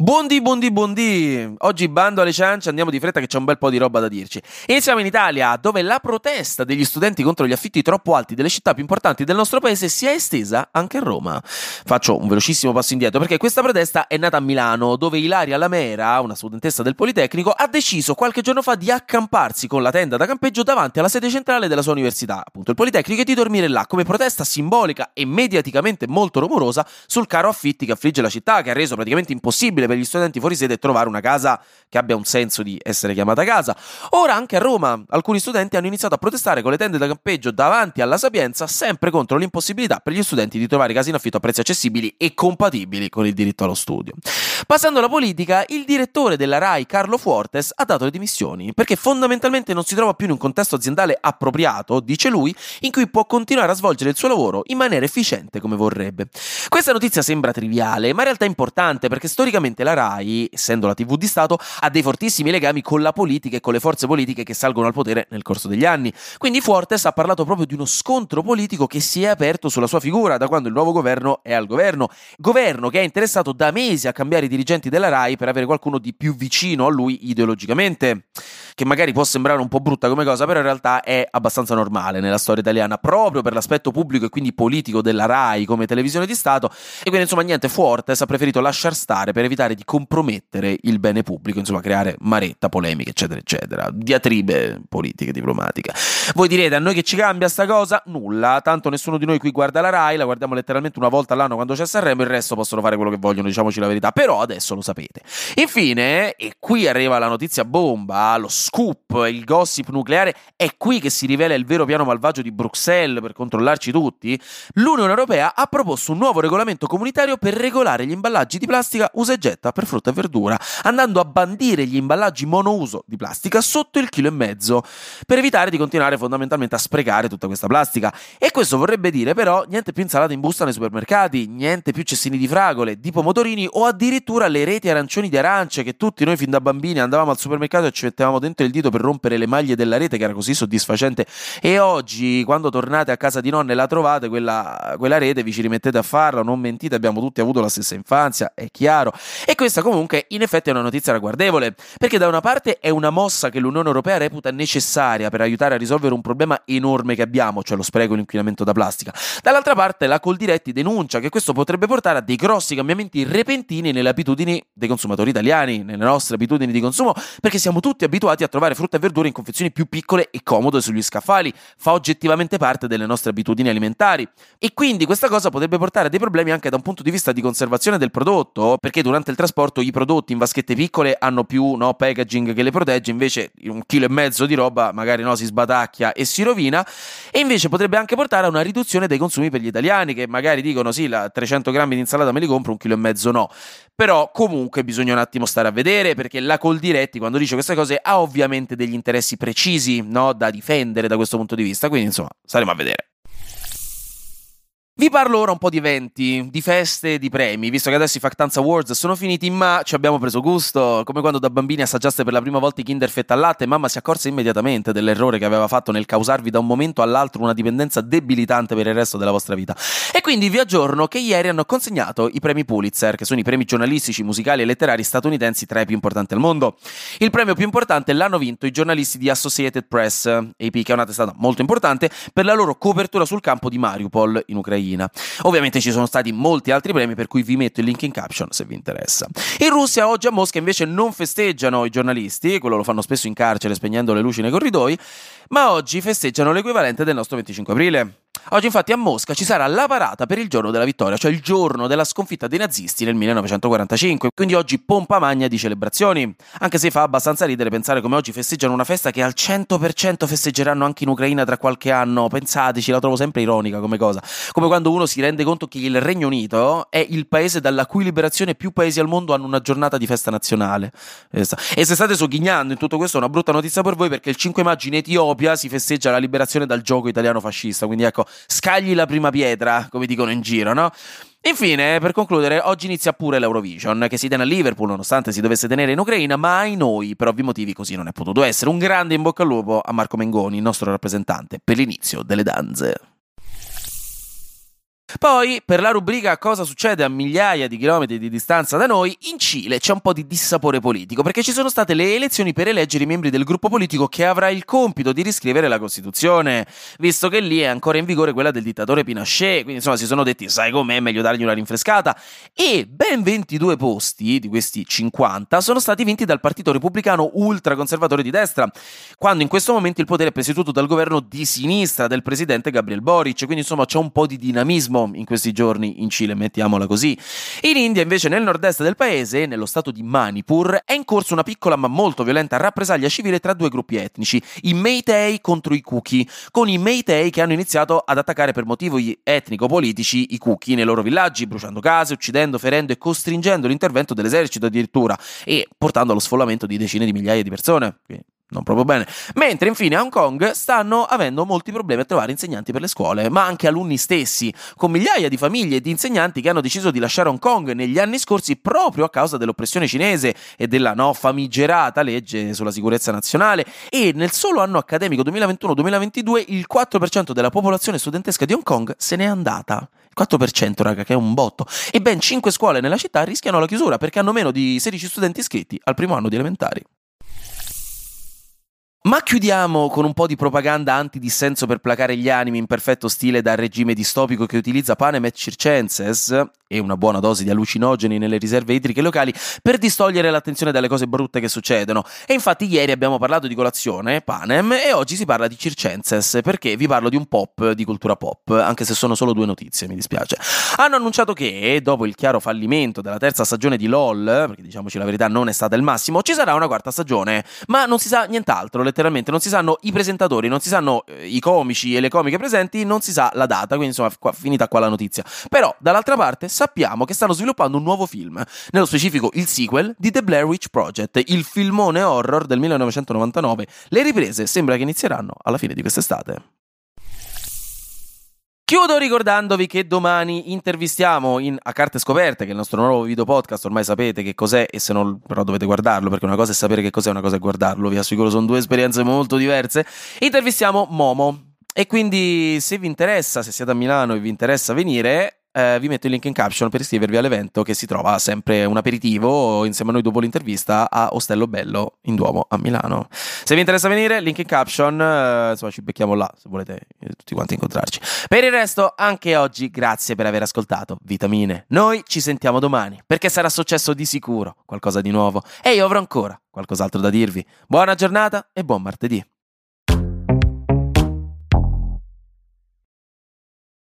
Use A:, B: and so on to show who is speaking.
A: Buondì, buondì, buondì! Oggi bando alle ciance, andiamo di fretta che c'è un bel po' di roba da dirci. Iniziamo in Italia, dove la protesta degli studenti contro gli affitti troppo alti delle città più importanti del nostro paese si è estesa anche a Roma. Faccio un velocissimo passo indietro perché questa protesta è nata a Milano, dove Ilaria Lamera, una studentessa del Politecnico, ha deciso qualche giorno fa di accamparsi con la tenda da campeggio davanti alla sede centrale della sua università, appunto il Politecnico, e di dormire là come protesta simbolica e mediaticamente molto rumorosa sul caro affitti che affligge la città, che ha reso praticamente impossibile per gli studenti fuori sede trovare una casa che abbia un senso di essere chiamata casa. Ora anche a Roma alcuni studenti hanno iniziato a protestare con le tende da campeggio davanti alla Sapienza, sempre contro l'impossibilità per gli studenti di trovare case in affitto a prezzi accessibili e compatibili con il diritto allo studio. Passando alla politica, il direttore della RAI, Carlo Fuortes, ha dato le dimissioni perché fondamentalmente non si trova più in un contesto aziendale appropriato, dice lui, in cui può continuare a svolgere il suo lavoro in maniera efficiente come vorrebbe. Questa notizia sembra triviale, ma in realtà è importante perché storicamente la RAI, essendo la TV di Stato, ha dei fortissimi legami con la politica e con le forze politiche che salgono al potere nel corso degli anni. Quindi Fuertes ha parlato proprio di uno scontro politico che si è aperto sulla sua figura da quando il nuovo governo è al governo. Governo che è interessato da mesi a cambiare dirigenti della RAI per avere qualcuno di più vicino a lui ideologicamente. Che magari può sembrare un po' brutta come cosa, però in realtà è abbastanza normale nella storia italiana, proprio per l'aspetto pubblico e quindi politico della RAI come televisione di Stato. E quindi insomma niente, Fuertes ha preferito lasciar stare per evitare di compromettere il bene pubblico, insomma creare maretta, polemiche, eccetera, eccetera, diatribe politiche, diplomatiche. Voi direte, a noi che ci cambia sta cosa? Nulla, tanto nessuno di noi qui guarda la RAI, la guardiamo letteralmente una volta all'anno quando c'è Sanremo, il resto possono fare quello che vogliono, diciamoci la verità, però adesso lo sapete. Infine, e qui arriva la notizia bomba, lo scoop, il gossip nucleare, è qui che si rivela il vero piano malvagio di Bruxelles per controllarci tutti, l'Unione Europea ha proposto un nuovo regolamento comunitario per regolare gli imballaggi di plastica usa e getta per frutta e verdura, andando a bandire gli imballaggi monouso di plastica sotto il chilo e mezzo, per evitare di continuare fondamentalmente a sprecare tutta questa plastica. E questo vorrebbe dire però niente più insalata in busta nei supermercati, niente più cestini di fragole, di pomodorini o addirittura le reti arancioni di arance che tutti noi fin da bambini andavamo al supermercato e ci mettevamo dentro il dito per rompere le maglie della rete che era così soddisfacente e oggi quando tornate a casa di nonna e la trovate quella, quella rete vi ci rimettete a farla, non mentite, abbiamo tutti avuto la stessa infanzia, è chiaro. E questa comunque in effetti è una notizia ragguardevole, perché da una parte è una mossa che l'Unione Europea reputa necessaria per aiutare a risolvere un problema enorme che abbiamo, cioè lo spreco e l'inquinamento da plastica. Dall'altra parte la Coldiretti denuncia che questo potrebbe portare a dei grossi cambiamenti repentini nelle abitudini dei consumatori italiani, nelle nostre abitudini di consumo, perché siamo tutti abituati a trovare frutta e verdura in confezioni più piccole e comode sugli scaffali, fa oggettivamente parte delle nostre abitudini alimentari. E quindi questa cosa potrebbe portare a dei problemi anche da un punto di vista di conservazione del prodotto, perché durante il trasporto i prodotti in vaschette piccole hanno più no, packaging che le protegge, invece un chilo e mezzo di roba magari no, si sbatacchia e si rovina, e invece potrebbe anche portare a una riduzione dei consumi per gli italiani che magari dicono sì, la 300 grammi di insalata me li compro, un chilo e mezzo no. Però comunque bisogna un attimo stare a vedere perché la Coldiretti quando dice queste cose ha ovviamente degli interessi precisi no, da difendere da questo punto di vista, quindi insomma staremo a vedere. Vi parlo ora un po' di eventi, di feste, di premi, visto che adesso i Factanza Awards sono finiti, ma ci abbiamo preso gusto, come quando da bambini assaggiaste per la prima volta i Kinder Fetta al latte mamma si accorse immediatamente dell'errore che aveva fatto nel causarvi da un momento all'altro una dipendenza debilitante per il resto della vostra vita. E quindi vi aggiorno che ieri hanno consegnato i premi Pulitzer, che sono i premi giornalistici, musicali e letterari statunitensi tra i più importanti al mondo. Il premio più importante l'hanno vinto i giornalisti di Associated Press, AP, che è una testata molto importante, per la loro copertura sul campo di Mariupol in Ucraina. Ovviamente ci sono stati molti altri premi per cui vi metto il link in caption se vi interessa. In Russia oggi a Mosca invece non festeggiano i giornalisti, quello lo fanno spesso in carcere spegnendo le luci nei corridoi, ma oggi festeggiano l'equivalente del nostro 25 aprile. Oggi infatti a Mosca ci sarà la parata per il giorno della vittoria, cioè il giorno della sconfitta dei nazisti nel 1945, quindi oggi pompa magna di celebrazioni, anche se fa abbastanza ridere pensare come oggi festeggiano una festa che al 100% festeggeranno anche in Ucraina tra qualche anno, pensateci, la trovo sempre ironica come cosa, come quando uno si rende conto che il Regno Unito è il paese dalla cui liberazione più paesi al mondo hanno una giornata di festa nazionale. E se state sogghignando in tutto questo è una brutta notizia per voi perché il 5 maggio in Etiopia si festeggia la liberazione dal gioco italiano fascista, quindi ecco, scagli la prima pietra, come dicono in giro, no? Infine, per concludere, oggi inizia pure l'Eurovision, che si tiene a Liverpool nonostante si dovesse tenere in Ucraina, ma ai noi, per ovvi motivi, così non è potuto essere. Un grande in bocca al lupo a Marco Mengoni, il nostro rappresentante, per l'inizio delle danze. Poi, per la rubrica Cosa succede a migliaia di chilometri di distanza da noi, in Cile c'è un po' di dissapore politico, perché ci sono state le elezioni per eleggere i membri del gruppo politico che avrà il compito di riscrivere la Costituzione, visto che lì è ancora in vigore quella del dittatore Pinochet, quindi insomma si sono detti, sai com'è, meglio dargli una rinfrescata, e ben 22 posti di questi 50 sono stati vinti dal partito repubblicano ultraconservatore di destra, quando in questo momento il potere è presieduto dal governo di sinistra del presidente Gabriel Boric, quindi insomma c'è un po' di dinamismo in questi giorni in Cile, mettiamola così. In India, invece, nel nord-est del paese, nello stato di Manipur, è in corso una piccola ma molto violenta rappresaglia civile tra due gruppi etnici, i Meitei contro i Kuki, con i Meitei che hanno iniziato ad attaccare per motivi etnico-politici i Kuki nei loro villaggi, bruciando case, uccidendo, ferendo e costringendo l'intervento dell'esercito addirittura e portando allo sfollamento di decine di migliaia di persone non proprio bene. Mentre infine a Hong Kong stanno avendo molti problemi a trovare insegnanti per le scuole, ma anche alunni stessi, con migliaia di famiglie e di insegnanti che hanno deciso di lasciare Hong Kong negli anni scorsi proprio a causa dell'oppressione cinese e della no famigerata legge sulla sicurezza nazionale e nel solo anno accademico 2021-2022 il 4% della popolazione studentesca di Hong Kong se n'è andata. 4% raga, che è un botto. E ben 5 scuole nella città rischiano la chiusura perché hanno meno di 16 studenti iscritti al primo anno di elementari. Ma chiudiamo con un po' di propaganda antidissenso per placare gli animi in perfetto stile da regime distopico che utilizza panem et circenses e una buona dose di allucinogeni nelle riserve idriche locali per distogliere l'attenzione dalle cose brutte che succedono. E infatti ieri abbiamo parlato di colazione, panem, e oggi si parla di circenses, perché vi parlo di un pop di cultura pop, anche se sono solo due notizie, mi dispiace. Hanno annunciato che, dopo il chiaro fallimento della terza stagione di LOL, perché diciamoci la verità non è stata il massimo, ci sarà una quarta stagione, ma non si sa nient'altro, letteralmente, non si sanno i presentatori, non si sanno eh, i comici e le comiche presenti, non si sa la data, quindi insomma qua, finita qua la notizia. Però, dall'altra parte, sappiamo che stanno sviluppando un nuovo film, nello specifico il sequel di The Blair Witch Project, il filmone horror del 1999. Le riprese sembra che inizieranno alla fine di quest'estate. Chiudo ricordandovi che domani intervistiamo in A Carte Scoperte, che è il nostro nuovo video podcast, ormai sapete che cos'è e se non però dovete guardarlo, perché una cosa è sapere che cos'è, una cosa è guardarlo, vi assicuro sono due esperienze molto diverse. Intervistiamo Momo. E quindi se vi interessa, se siete a Milano e vi interessa venire, eh, vi metto il link in caption per iscrivervi all'evento che si trova sempre un aperitivo insieme a noi dopo l'intervista a Ostello Bello in Duomo a Milano. Se vi interessa venire, link in caption, eh, insomma ci becchiamo là se volete eh, tutti quanti incontrarci. Per il resto, anche oggi, grazie per aver ascoltato Vitamine. Noi ci sentiamo domani perché sarà successo di sicuro qualcosa di nuovo e io avrò ancora qualcos'altro da dirvi. Buona giornata e buon martedì.